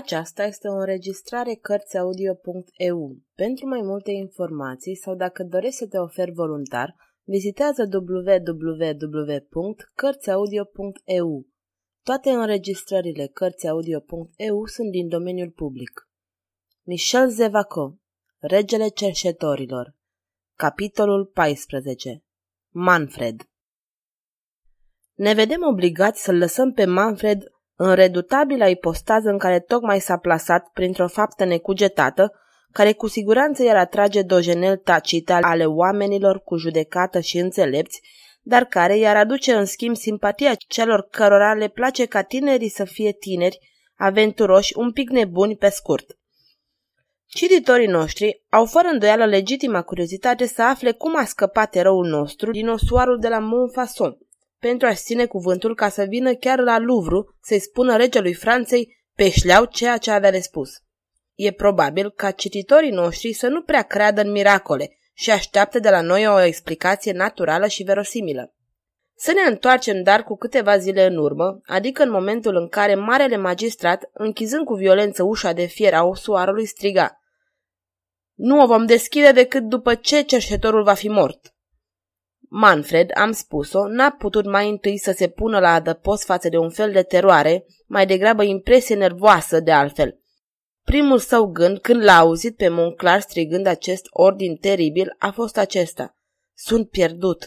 Aceasta este o înregistrare Cărțiaudio.eu. Pentru mai multe informații sau dacă dorești să te oferi voluntar, vizitează www.cărțiaudio.eu. Toate înregistrările Cărțiaudio.eu sunt din domeniul public. Michel Zevaco Regele cerșetorilor Capitolul 14 Manfred Ne vedem obligați să-l lăsăm pe Manfred în redutabila ipostază în care tocmai s-a plasat printr-o faptă necugetată, care cu siguranță i-ar atrage dojenel tacite ale oamenilor cu judecată și înțelepți, dar care i-ar aduce în schimb simpatia celor cărora le place ca tinerii să fie tineri, aventuroși, un pic nebuni pe scurt. Cititorii noștri au fără îndoială legitima curiozitate să afle cum a scăpat eroul nostru din osoarul de la Montfaucon, pentru a-și ține cuvântul ca să vină chiar la Louvre să-i spună regelui Franței pe șleau ceea ce avea de spus. E probabil ca cititorii noștri să nu prea creadă în miracole și așteaptă de la noi o explicație naturală și verosimilă. Să ne întoarcem dar cu câteva zile în urmă, adică în momentul în care marele magistrat, închizând cu violență ușa de fier a osoarului, striga Nu o vom deschide decât după ce cerșetorul va fi mort. Manfred, am spus-o, n-a putut mai întâi să se pună la adăpost față de un fel de teroare, mai degrabă impresie nervoasă de altfel. Primul său gând, când l-a auzit pe Monclar strigând acest ordin teribil, a fost acesta. Sunt pierdut.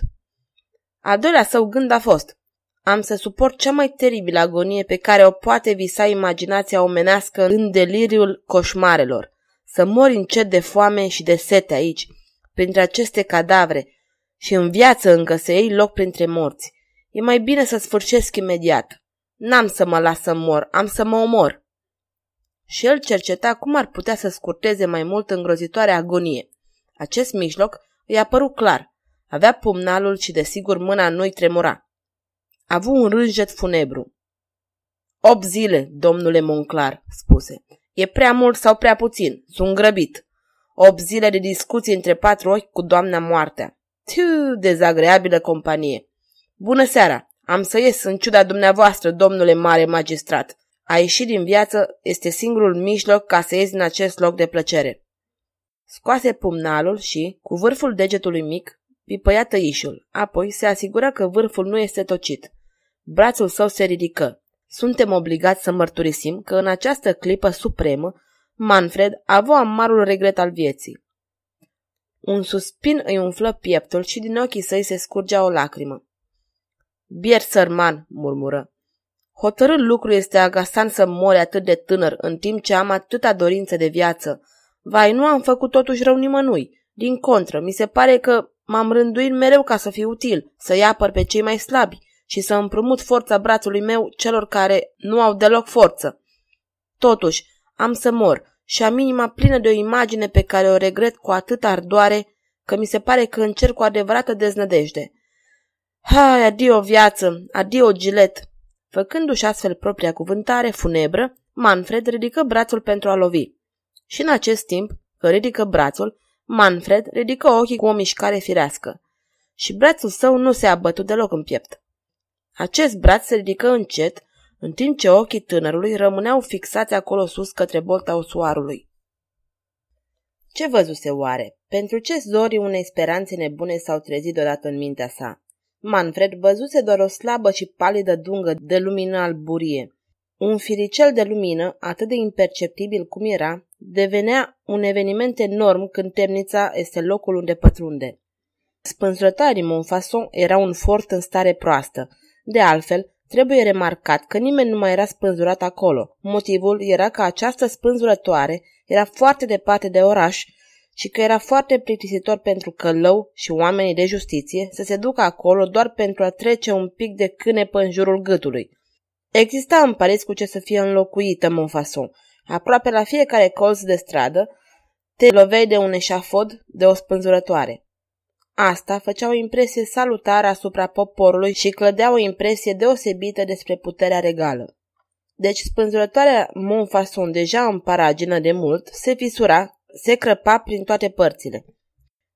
Al doilea său gând a fost. Am să suport cea mai teribilă agonie pe care o poate visa imaginația omenească în deliriul coșmarelor. Să mori încet de foame și de sete aici, printre aceste cadavre, și în viață încă să iei loc printre morți. E mai bine să sfârșesc imediat. N-am să mă las să mor, am să mă omor. Și el cerceta cum ar putea să scurteze mai mult îngrozitoarea agonie. Acest mijloc îi a părut clar. Avea pumnalul și desigur mâna nu-i tremura. A avut un rânjet funebru. Opt zile, domnule Monclar, spuse. E prea mult sau prea puțin? Sunt grăbit. Opt zile de discuții între patru ochi cu doamna moartea. Tiu, dezagreabilă companie! Bună seara! Am să ies în ciuda dumneavoastră, domnule mare magistrat. A ieși din viață este singurul mijloc ca să ies din acest loc de plăcere. Scoase pumnalul și, cu vârful degetului mic, pipăia tăișul, apoi se asigura că vârful nu este tocit. Brațul său se ridică. Suntem obligați să mărturisim că în această clipă supremă, Manfred avea amarul regret al vieții. Un suspin îi umflă pieptul și din ochii săi se scurgea o lacrimă. Bier sărman, murmură. Hotărât lucru este agasant să mori atât de tânăr, în timp ce am atâta dorință de viață. Vai, nu am făcut totuși rău nimănui. Din contră, mi se pare că m-am rânduit mereu ca să fiu util, să-i apăr pe cei mai slabi și să împrumut forța brațului meu celor care nu au deloc forță. Totuși, am să mor și am inima plină de o imagine pe care o regret cu atâta ardoare că mi se pare că încerc cu adevărată deznădejde. Hai, adio viață, adio gilet! Făcându-și astfel propria cuvântare funebră, Manfred ridică brațul pentru a lovi. Și în acest timp, că ridică brațul, Manfred ridică ochii cu o mișcare firească. Și brațul său nu se abătu deloc în piept. Acest braț se ridică încet, în timp ce ochii tânărului rămâneau fixați acolo sus către bolta osoarului. Ce văzuse oare? Pentru ce zorii unei speranțe nebune s-au trezit deodată în mintea sa? Manfred văzuse doar o slabă și palidă dungă de lumină alburie. Un firicel de lumină, atât de imperceptibil cum era, devenea un eveniment enorm când temnița este locul unde pătrunde. Spânzurătarii Montfaucon era un fort în stare proastă. De altfel, Trebuie remarcat că nimeni nu mai era spânzurat acolo. Motivul era că această spânzurătoare era foarte departe de oraș și că era foarte plictisitor pentru călău și oamenii de justiție să se ducă acolo doar pentru a trece un pic de cânepă în jurul gâtului. Exista în Paris cu ce să fie înlocuită Montfaucon. Aproape la fiecare colț de stradă te loveai de un eșafod de o spânzurătoare. Asta făcea o impresie salutară asupra poporului și clădea o impresie deosebită despre puterea regală. Deci spânzurătoarea Montfaucon, deja în paragină de mult, se fisura, se crăpa prin toate părțile.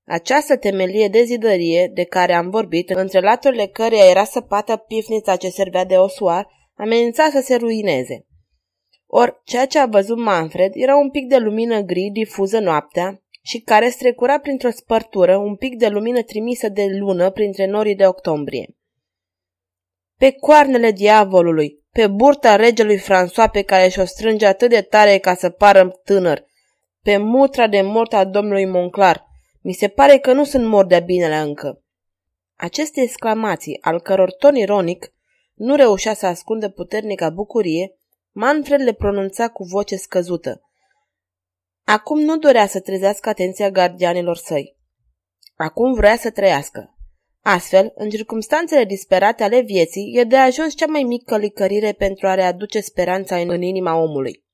Această temelie de zidărie de care am vorbit, între laturile căreia era săpată pifnița ce servea de osoar, amenința să se ruineze. Or, ceea ce a văzut Manfred era un pic de lumină gri difuză noaptea și care strecura printr-o spărtură un pic de lumină trimisă de lună printre norii de octombrie. Pe coarnele diavolului, pe burta regelui François pe care și-o strânge atât de tare ca să pară tânăr, pe mutra de mort a domnului Monclar, mi se pare că nu sunt mor de binele încă. Aceste exclamații, al căror ton ironic nu reușea să ascundă puternica bucurie, Manfred le pronunța cu voce scăzută. Acum nu dorea să trezească atenția gardianilor săi. Acum vrea să trăiască. Astfel, în circumstanțele disperate ale vieții, e de ajuns cea mai mică licărire pentru a readuce speranța în inima omului.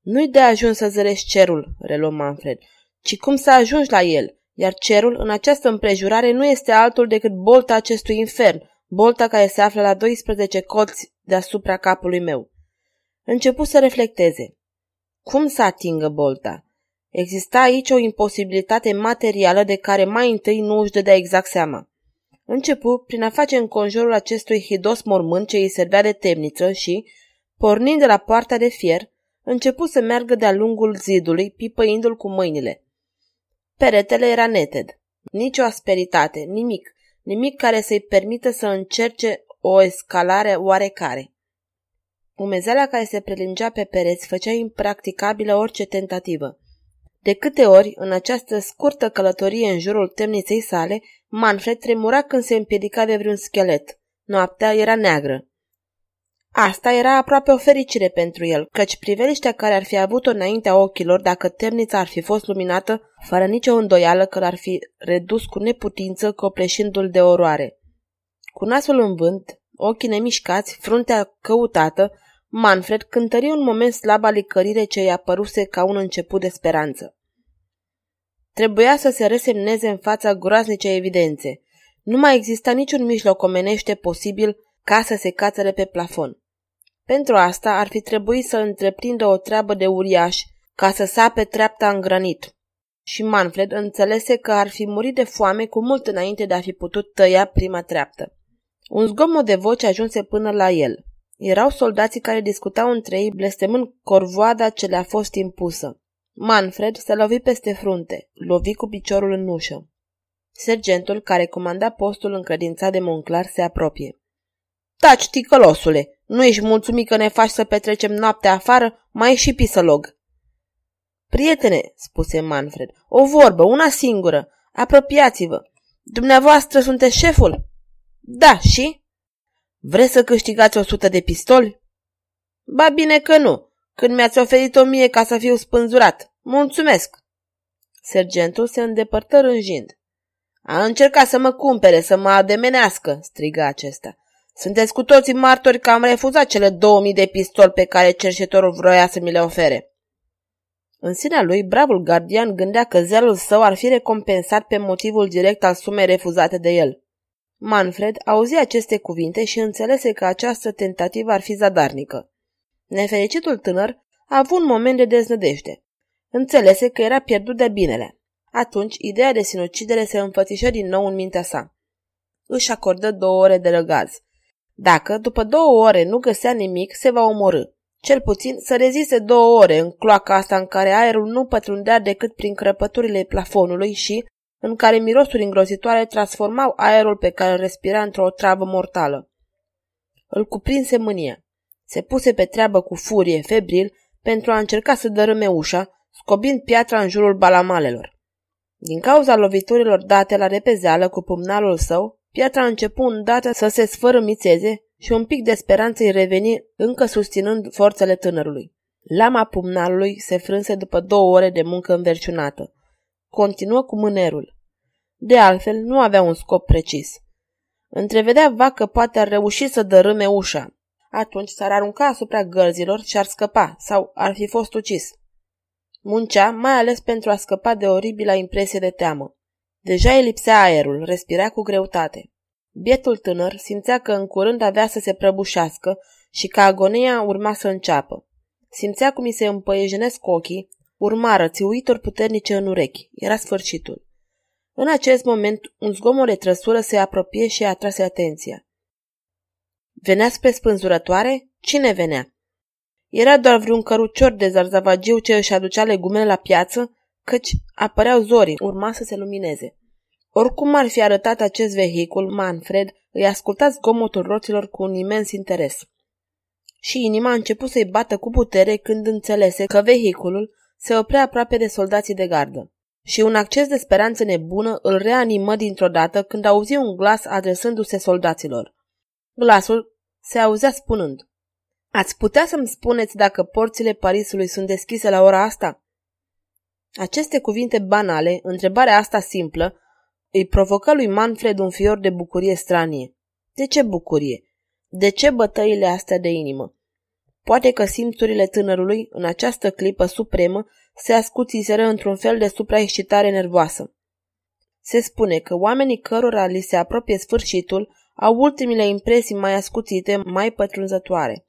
Nu-i de ajuns să zărești cerul, reluă Manfred, ci cum să ajungi la el, iar cerul, în această împrejurare, nu este altul decât bolta acestui infern, bolta care se află la 12 colți deasupra capului meu. Începu să reflecteze. Cum să atingă bolta? Exista aici o imposibilitate materială de care mai întâi nu își dădea exact seama. Începu prin a face în conjurul acestui hidos mormânt ce îi servea de temniță și, pornind de la poarta de fier, începu să meargă de-a lungul zidului, pipăindu-l cu mâinile. Peretele era neted. Nici o asperitate, nimic, nimic care să-i permită să încerce o escalare oarecare. Umezeala care se prelingea pe pereți făcea impracticabilă orice tentativă. De câte ori, în această scurtă călătorie în jurul temniței sale, Manfred tremura când se împiedica de vreun schelet. Noaptea era neagră. Asta era aproape o fericire pentru el, căci priveliștea care ar fi avut-o înaintea ochilor dacă temnița ar fi fost luminată, fără nicio îndoială că l-ar fi redus cu neputință copleșindu-l de oroare. Cu nasul în vânt, ochii nemișcați, fruntea căutată, Manfred cântări un moment slaba licărire ce i-a păruse ca un început de speranță. Trebuia să se resemneze în fața groaznice evidențe. Nu mai exista niciun mijloc omenește posibil ca să se cațăre pe plafon. Pentru asta ar fi trebuit să întreprindă o treabă de uriaș ca să sape treapta în granit. Și Manfred înțelese că ar fi murit de foame cu mult înainte de a fi putut tăia prima treaptă. Un zgomot de voce ajunse până la el. Erau soldații care discutau între ei, blestemând corvoada ce le-a fost impusă. Manfred se lovi peste frunte, lovi cu piciorul în ușă. Sergentul, care comanda postul încredințat de Monclar, se apropie. Taci, ticălosule! Nu ești mulțumit că ne faci să petrecem noaptea afară? Mai e și pisălog. Prietene, spuse Manfred, o vorbă, una singură. Apropiați-vă. Dumneavoastră sunteți șeful? Da, și? Vreți să câștigați o sută de pistoli? Ba bine că nu, când mi-ați oferit o mie ca să fiu spânzurat. Mulțumesc! Sergentul se îndepărtă rânjind. A încercat să mă cumpere, să mă ademenească, striga acesta. Sunteți cu toții martori că am refuzat cele 2000 de pistoli pe care cerșetorul vroia să mi le ofere. În sinea lui, bravul gardian gândea că zelul său ar fi recompensat pe motivul direct al sumei refuzate de el. Manfred auzi aceste cuvinte și înțelese că această tentativă ar fi zadarnică. Nefericitul tânăr a avut un moment de deznădejde. Înțelese că era pierdut de binele. Atunci, ideea de sinucidere se înfățișă din nou în mintea sa. Își acordă două ore de răgaz. Dacă, după două ore, nu găsea nimic, se va omorâ. Cel puțin să reziste două ore în cloaca asta în care aerul nu pătrundea decât prin crăpăturile plafonului și în care mirosuri îngrozitoare transformau aerul pe care îl respira într-o travă mortală. Îl cuprinse mânia. Se puse pe treabă cu furie, febril, pentru a încerca să dărâme ușa, scobind piatra în jurul balamalelor. Din cauza loviturilor date la repezeală cu pumnalul său, Piatra a început îndată să se sfărâmițeze și un pic de speranță îi reveni încă susținând forțele tânărului. Lama pumnalului se frânse după două ore de muncă înverciunată. Continuă cu mânerul. De altfel, nu avea un scop precis. Întrevedea vag că poate ar reuși să dărâme ușa. Atunci s-ar arunca asupra gărzilor și ar scăpa sau ar fi fost ucis. Muncea mai ales pentru a scăpa de oribila impresie de teamă. Deja îi lipsea aerul, respira cu greutate. Bietul tânăr simțea că în curând avea să se prăbușească și că agonia urma să înceapă. Simțea cum îi se împăiejenesc ochii, urmară țiuituri puternice în urechi. Era sfârșitul. În acest moment, un zgomot de trăsură se apropie și atrase atenția. Venea spre spânzurătoare? Cine venea? Era doar vreun cărucior de zarzavagiu ce își aducea legumele la piață, căci apăreau zorii, urma să se lumineze. Oricum ar fi arătat acest vehicul, Manfred îi asculta zgomotul roților cu un imens interes. Și inima a început să-i bată cu putere când înțelese că vehiculul se oprea aproape de soldații de gardă. Și un acces de speranță nebună îl reanimă dintr-o dată când auzi un glas adresându-se soldaților. Glasul se auzea spunând, Ați putea să-mi spuneți dacă porțile Parisului sunt deschise la ora asta? Aceste cuvinte banale, întrebarea asta simplă, îi provocă lui Manfred un fior de bucurie stranie. De ce bucurie? De ce bătăile astea de inimă? Poate că simțurile tânărului, în această clipă supremă, se ascuțiseră într-un fel de supraexcitare nervoasă. Se spune că oamenii cărora li se apropie sfârșitul au ultimile impresii mai ascuțite, mai pătrunzătoare.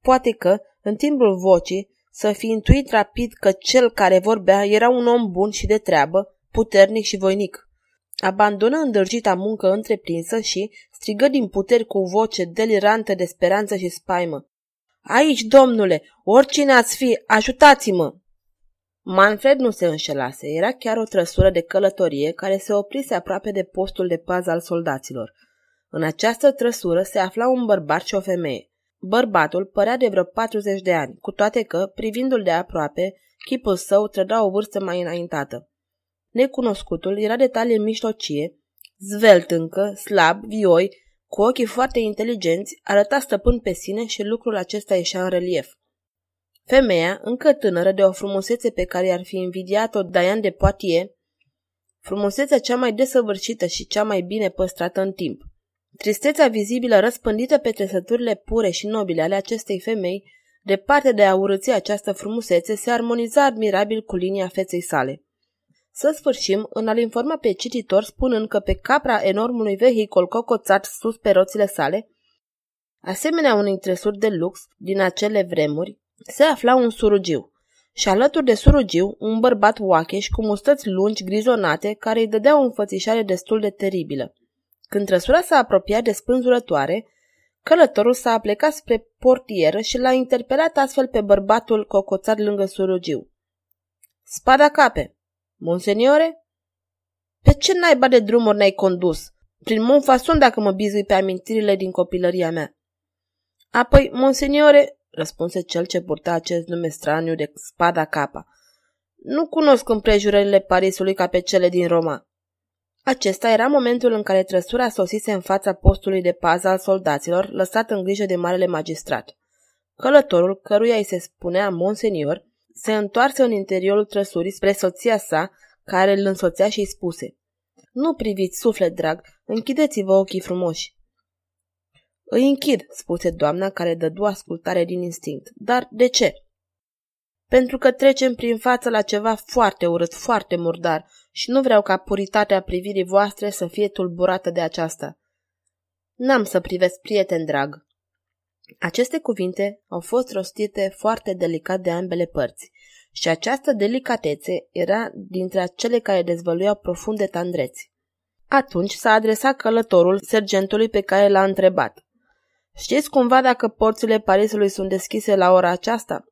Poate că, în timpul vocii, să fi intuit rapid că cel care vorbea era un om bun și de treabă, puternic și voinic. Abandonă îndrăgita muncă întreprinsă și strigă din puteri cu voce delirantă de speranță și spaimă. Aici, domnule, oricine ați fi, ajutați-mă! Manfred nu se înșelase, era chiar o trăsură de călătorie care se oprise aproape de postul de pază al soldaților. În această trăsură se afla un bărbat și o femeie. Bărbatul părea de vreo 40 de ani, cu toate că, privindu-l de aproape, chipul său trăda o vârstă mai înaintată. Necunoscutul era de talie miștocie, zvelt încă, slab, vioi, cu ochii foarte inteligenți, arăta stăpân pe sine și lucrul acesta ieșea în relief. Femeia, încă tânără de o frumusețe pe care i-ar fi invidiat-o Diane de Poitiers, frumusețea cea mai desăvârșită și cea mai bine păstrată în timp. Tristețea vizibilă răspândită pe trăsăturile pure și nobile ale acestei femei, departe de a urăți această frumusețe, se armoniza admirabil cu linia feței sale. Să sfârșim în a-l informa pe cititor spunând că pe capra enormului vehicol cocoțat sus pe roțile sale, asemenea unei tresuri de lux din acele vremuri, se afla un surugiu și alături de surugiu un bărbat oacheș cu mustăți lungi grizonate care îi dădea o înfățișare destul de teribilă. Când trăsura s-a apropiat de spânzurătoare, călătorul s-a plecat spre portieră și l-a interpelat astfel pe bărbatul cocoțat lângă surugiu. Spada cape! Monseniore? Pe ce naiba de drumuri ne-ai condus? Prin Monfason dacă mă bizui pe amintirile din copilăria mea. Apoi, monseniore, răspunse cel ce purta acest nume straniu de spada capa. Nu cunosc împrejurările Parisului ca pe cele din Roma. Acesta era momentul în care trăsura sosise în fața postului de pază al soldaților, lăsat în grijă de marele magistrat. Călătorul, căruia îi se spunea monsenior, se întoarse în interiorul trăsurii spre soția sa, care îl însoțea și îi spuse Nu priviți, suflet drag, închideți-vă ochii frumoși. Îi închid, spuse doamna care dădu ascultare din instinct. Dar de ce? Pentru că trecem prin față la ceva foarte urât, foarte murdar și nu vreau ca puritatea privirii voastre să fie tulburată de aceasta. N-am să privesc, prieten drag. Aceste cuvinte au fost rostite foarte delicat de ambele părți și această delicatețe era dintre acele care dezvăluiau profunde tandreți. Atunci s-a adresat călătorul sergentului pe care l-a întrebat. Știți cumva dacă porțile Parisului sunt deschise la ora aceasta?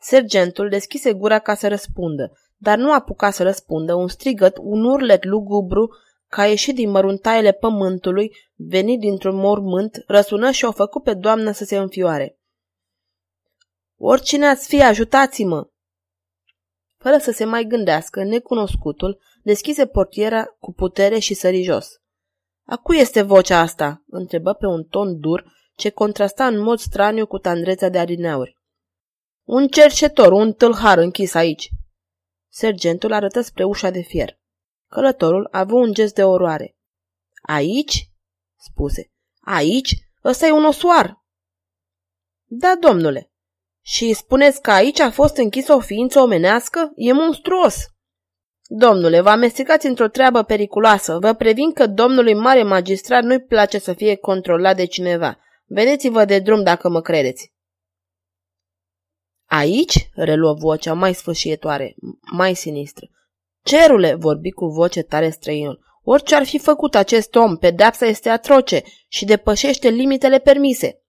Sergentul deschise gura ca să răspundă, dar nu apuca să răspundă un strigăt, un urlet lugubru ca ieșit din măruntaiele pământului, venit dintr-un mormânt, răsună și o făcut pe doamnă să se înfioare. Oricine ați fi, ajutați-mă! Fără să se mai gândească, necunoscutul deschise portiera cu putere și sări jos. A cui este vocea asta?" întrebă pe un ton dur, ce contrasta în mod straniu cu tandreța de adineauri. Un cercetor, un tâlhar închis aici. Sergentul arătă spre ușa de fier. Călătorul a avut un gest de oroare. Aici? spuse. Aici? Ăsta e un osoar. Da, domnule. Și spuneți că aici a fost închisă o ființă omenească? E monstruos. Domnule, vă amestecați într-o treabă periculoasă. Vă previn că domnului mare magistrat nu-i place să fie controlat de cineva. Vedeți-vă de drum dacă mă credeți. Aici? reluă vocea mai sfâșietoare, mai sinistră. Cerule, vorbi cu voce tare străinul, orice ar fi făcut acest om, pedeapsa este atroce și depășește limitele permise.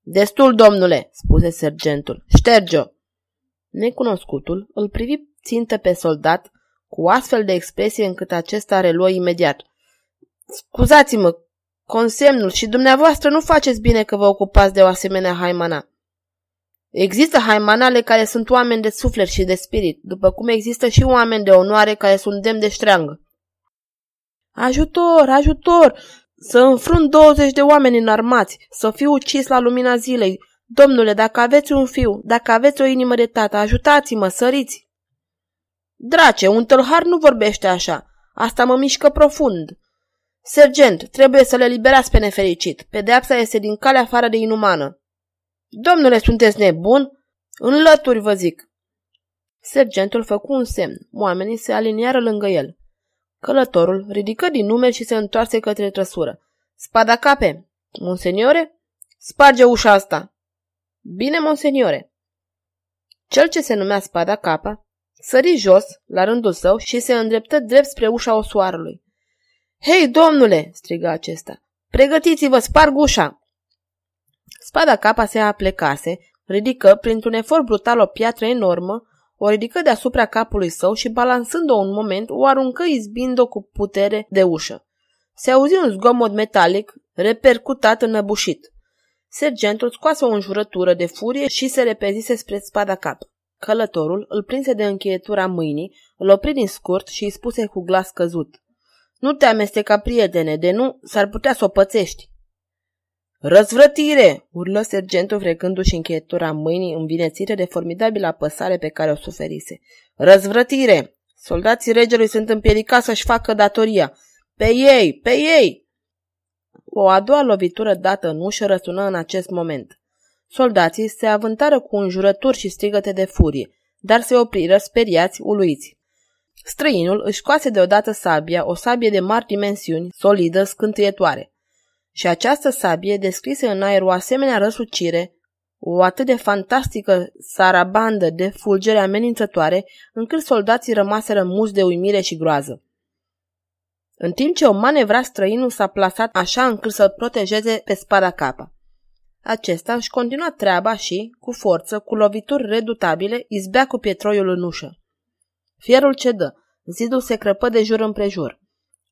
Destul, domnule, spuse sergentul. Șterge-o! Necunoscutul îl privi țintă pe soldat cu astfel de expresie încât acesta reluă imediat. Scuzați-mă, consemnul și dumneavoastră nu faceți bine că vă ocupați de o asemenea haimana. Există haimanale care sunt oameni de suflet și de spirit, după cum există și oameni de onoare care sunt demn de ștreangă. Ajutor, ajutor! Să înfrunt 20 de oameni înarmați, să fiu ucis la lumina zilei. Domnule, dacă aveți un fiu, dacă aveți o inimă de tată, ajutați-mă, săriți! Drace, un tălhar nu vorbește așa. Asta mă mișcă profund. Sergent, trebuie să le liberați pe nefericit. Pedeapsa este din calea afară de inumană. Domnule, sunteți nebun? În lături, vă zic. Sergentul făcu un semn. Oamenii se aliniară lângă el. Călătorul ridică din numeri și se întoarse către trăsură. Spada cape! Monseniore? Sparge ușa asta! Bine, monseniore! Cel ce se numea Spada Capa sări jos, la rândul său, și se îndreptă drept spre ușa osoarului. Hei, domnule!" striga acesta. Pregătiți-vă, sparg ușa!" Spada capa se aplecase, ridică printr-un efort brutal o piatră enormă, o ridică deasupra capului său și, balansând-o un moment, o aruncă izbind-o cu putere de ușă. Se auzi un zgomot metalic, repercutat înăbușit. Sergentul scoase o înjurătură de furie și se repezise spre spada cap. Călătorul îl prinse de încheietura mâinii, îl opri din scurt și îi spuse cu glas căzut. Nu te amesteca, prietene, de nu s-ar putea să o pățești. Răzvrătire! urlă sergentul frecându-și încheietura mâinii învinețire de formidabilă apăsare pe care o suferise. Răzvrătire! Soldații regelui sunt împiedicați să-și facă datoria. Pe ei! Pe ei! O a doua lovitură dată în ușă răsună în acest moment. Soldații se avântară cu înjurături și strigăte de furie, dar se opriră speriați, uluiți. Străinul își scoase deodată sabia, o sabie de mari dimensiuni, solidă, scântâietoare. Și această sabie descrise în aer o asemenea răsucire, o atât de fantastică sarabandă de fulgere amenințătoare, încât soldații rămaseră muși de uimire și groază. În timp ce o manevra străinul s-a plasat așa încât să-l protejeze pe spada capa. Acesta își continua treaba și, cu forță, cu lovituri redutabile, izbea cu pietroiul în ușă. Fierul cedă, zidul se crăpă de jur împrejur.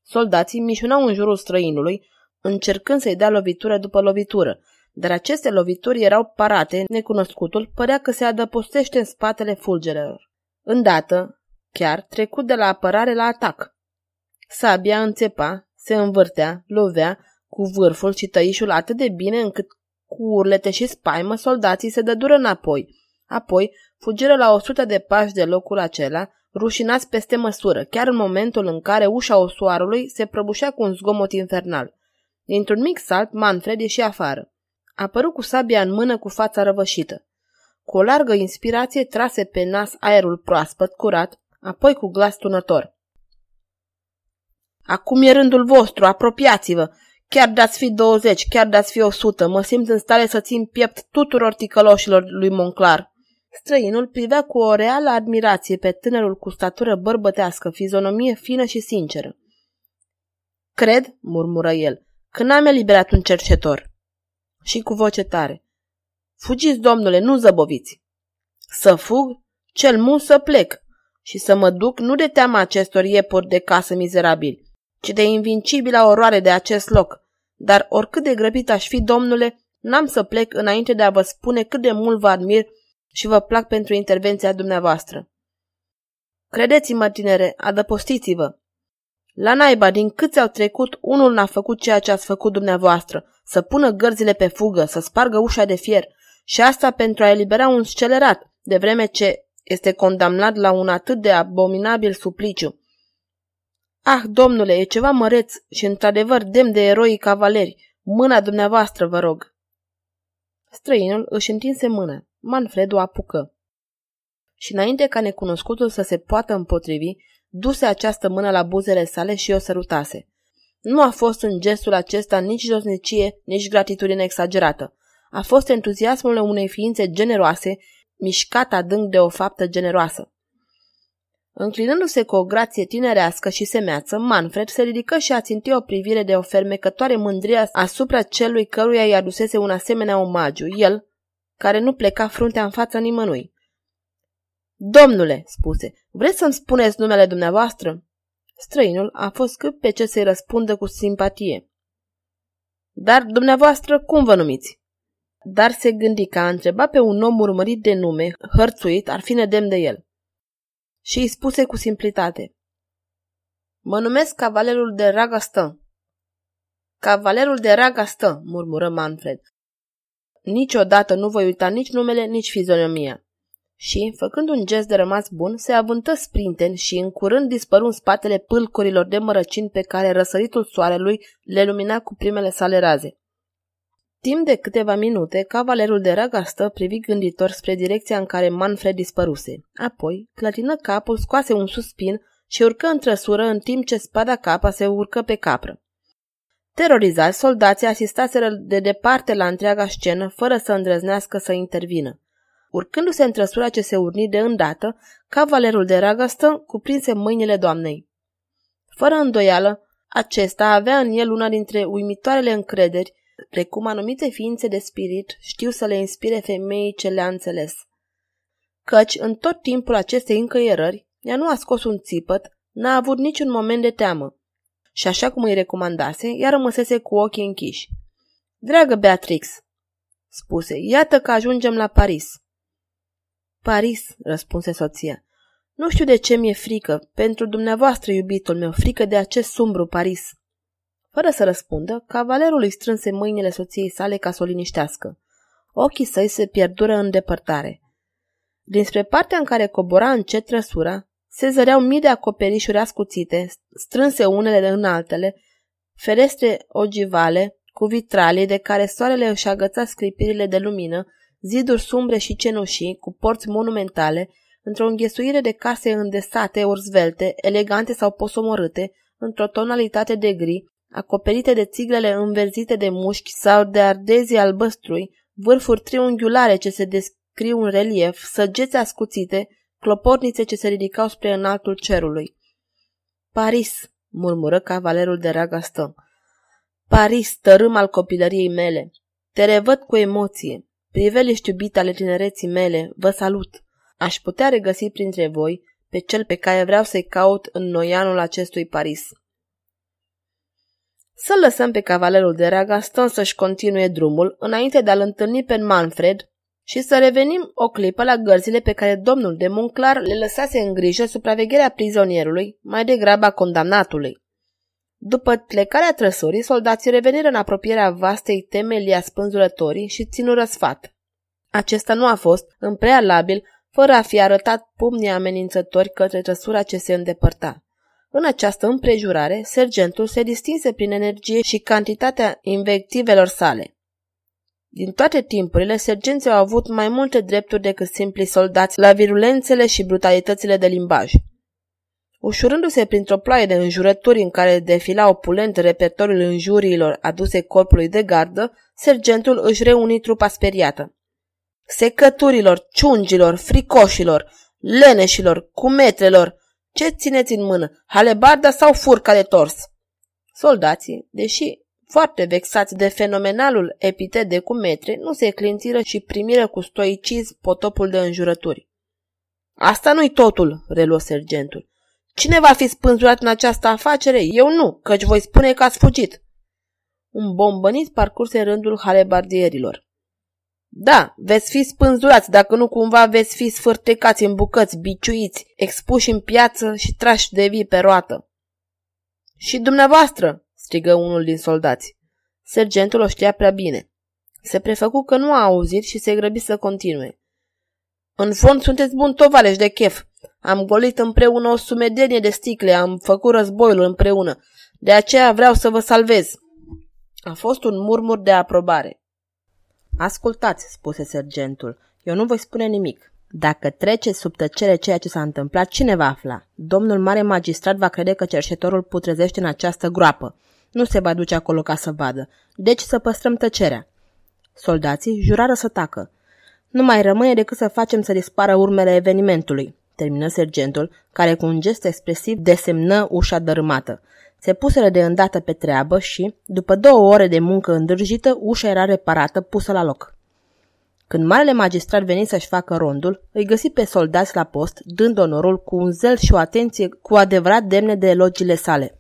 Soldații mișunau în jurul străinului, încercând să-i dea lovitură după lovitură, dar aceste lovituri erau parate, necunoscutul părea că se adăpostește în spatele fulgerelor. Îndată, chiar, trecut de la apărare la atac. Sabia înțepa, se învârtea, lovea, cu vârful și tăișul atât de bine încât cu urlete și spaimă soldații se dădură înapoi. Apoi fugiră la o sută de pași de locul acela, rușinați peste măsură, chiar în momentul în care ușa osoarului se prăbușea cu un zgomot infernal. Dintr-un mic salt, Manfred ieși afară. Apăru cu sabia în mână cu fața răvășită. Cu o largă inspirație trase pe nas aerul proaspăt, curat, apoi cu glas tunător. Acum e rândul vostru, apropiați-vă! Chiar dați fi 20, chiar dați fi 100, mă simt în stare să țin piept tuturor ticăloșilor lui Monclar. Străinul privea cu o reală admirație pe tânărul cu statură bărbătească, fizonomie fină și sinceră. Cred, murmură el, că n-am eliberat un cercetor. Și cu voce tare. Fugiți, domnule, nu zăboviți. Să fug? Cel mult să plec și să mă duc nu de teama acestor iepuri de casă mizerabili, ci de invincibila oroare de acest loc. Dar oricât de grăbit aș fi, domnule, n-am să plec înainte de a vă spune cât de mult vă admir și vă plac pentru intervenția dumneavoastră. Credeți-mă, tinere, adăpostiți-vă. La naiba, din câți au trecut, unul n-a făcut ceea ce ați făcut dumneavoastră, să pună gărzile pe fugă, să spargă ușa de fier, și asta pentru a elibera un scelerat, de vreme ce este condamnat la un atât de abominabil supliciu. Ah, domnule, e ceva măreț și într-adevăr demn de eroi cavaleri. Mâna dumneavoastră, vă rog. Străinul își întinse mâna. Manfred o apucă. Și înainte ca necunoscutul să se poată împotrivi, duse această mână la buzele sale și o sărutase. Nu a fost în gestul acesta nici josnicie, nici gratitudine exagerată. A fost entuziasmul unei ființe generoase, mișcat adânc de o faptă generoasă. Înclinându-se cu o grație tinerească și semeață, Manfred se ridică și a ținti o privire de o fermecătoare mândrie asupra celui căruia i adusese un asemenea omagiu, el, care nu pleca fruntea în fața nimănui. Domnule, spuse, vreți să-mi spuneți numele dumneavoastră? Străinul a fost cât pe ce să-i răspundă cu simpatie. Dar dumneavoastră cum vă numiți? Dar se gândi că a întreba pe un om urmărit de nume, hărțuit, ar fi nedemn de el. Și îi spuse cu simplitate. Mă numesc cavalerul de Ragastă. Cavalerul de Ragastă, murmură Manfred. Niciodată nu voi uita nici numele, nici fizionomia și, făcând un gest de rămas bun, se avântă sprinten și în curând dispăru în spatele pâlcurilor de mărăcini pe care răsăritul soarelui le lumina cu primele sale raze. Timp de câteva minute, cavalerul de ragastă privi gânditor spre direcția în care Manfred dispăruse. Apoi, clătină capul, scoase un suspin și urcă în trăsură în timp ce spada capa se urcă pe capră. Terorizați, soldații asistaseră de departe la întreaga scenă, fără să îndrăznească să intervină. Urcându-se în trăsura ce se urni de îndată, cavalerul de ragastă cuprinse mâinile doamnei. Fără îndoială, acesta avea în el una dintre uimitoarele încrederi, precum anumite ființe de spirit știu să le inspire femeii ce le-a înțeles. Căci, în tot timpul acestei încăierări, ea nu a scos un țipăt, n-a avut niciun moment de teamă. Și așa cum îi recomandase, ea rămăsese cu ochii închiși. Dragă Beatrix, spuse, iată că ajungem la Paris. Paris, răspunse soția. Nu știu de ce mi-e frică. Pentru dumneavoastră, iubitul meu, frică de acest sumbru Paris. Fără să răspundă, cavalerul îi strânse mâinile soției sale ca să o liniștească. Ochii săi se pierdură în depărtare. Dinspre partea în care cobora încet trăsura, se zăreau mii de acoperișuri ascuțite, strânse unele în altele, ferestre ogivale, cu vitralii de care soarele își agăța sclipirile de lumină, ziduri sumbre și cenușii, cu porți monumentale, într-o înghesuire de case îndesate ori zvelte, elegante sau posomorâte, într-o tonalitate de gri, acoperite de țiglele înverzite de mușchi sau de ardezi albăstrui, vârfuri triunghiulare ce se descriu în relief, săgeți ascuțite, clopornițe ce se ridicau spre înaltul cerului. Paris, murmură cavalerul de ragastă. Paris, tărâm al copilăriei mele. Te revăd cu emoție. Priveliști iubite ale tinereții mele, vă salut! Aș putea regăsi printre voi pe cel pe care vreau să-i caut în noianul acestui Paris. Să lăsăm pe cavalerul de Ragaston să-și continue drumul înainte de a-l întâlni pe Manfred și să revenim o clipă la gărzile pe care domnul de Monclar le lăsase în grijă supravegherea prizonierului, mai degrabă a condamnatului. După plecarea trăsurii, soldații reveniră în apropierea vastei temelii a spânzurătorii și ținură sfat. Acesta nu a fost, în prealabil, fără a fi arătat pumnii amenințători către trăsura ce se îndepărta. În această împrejurare, sergentul se distinse prin energie și cantitatea invectivelor sale. Din toate timpurile, sergenții au avut mai multe drepturi decât simpli soldați la virulențele și brutalitățile de limbaj. Ușurându-se printr-o ploaie de înjurături în care defila opulent repertoriul înjuriilor aduse corpului de gardă, sergentul își reuni trupa speriată. Secăturilor, ciungilor, fricoșilor, leneșilor, cumetrelor, ce țineți în mână, halebarda sau furca de tors? Soldații, deși foarte vexați de fenomenalul epitet de cumetre, nu se clintiră și primiră cu stoicism potopul de înjurături. Asta nu-i totul, reluă sergentul. Cine va fi spânzurat în această afacere? Eu nu, căci voi spune că ați fugit. Un bombănit parcurse rândul halebardierilor. Da, veți fi spânzurați, dacă nu cumva veți fi sfârtecați în bucăți, biciuiți, expuși în piață și trași de vii pe roată. Și dumneavoastră, strigă unul din soldați. Sergentul o știa prea bine. Se prefăcu că nu a auzit și se grăbi să continue. În fond sunteți bun tovaleș de chef. Am golit împreună o sumedenie de sticle, am făcut războiul împreună. De aceea vreau să vă salvez. A fost un murmur de aprobare. Ascultați, spuse sergentul, eu nu voi spune nimic. Dacă trece sub tăcere ceea ce s-a întâmplat, cine va afla? Domnul mare magistrat va crede că cerșetorul putrezește în această groapă. Nu se va duce acolo ca să vadă. Deci să păstrăm tăcerea. Soldații jurară să tacă. Nu mai rămâne decât să facem să dispară urmele evenimentului. Termină sergentul, care cu un gest expresiv desemnă ușa dărâmată. Se puseră de îndată pe treabă și, după două ore de muncă îndrăjită, ușa era reparată, pusă la loc. Când marele magistrat veni să-și facă rondul, îi găsi pe soldați la post, dând onorul cu un zel și o atenție cu adevărat demne de elogiile sale.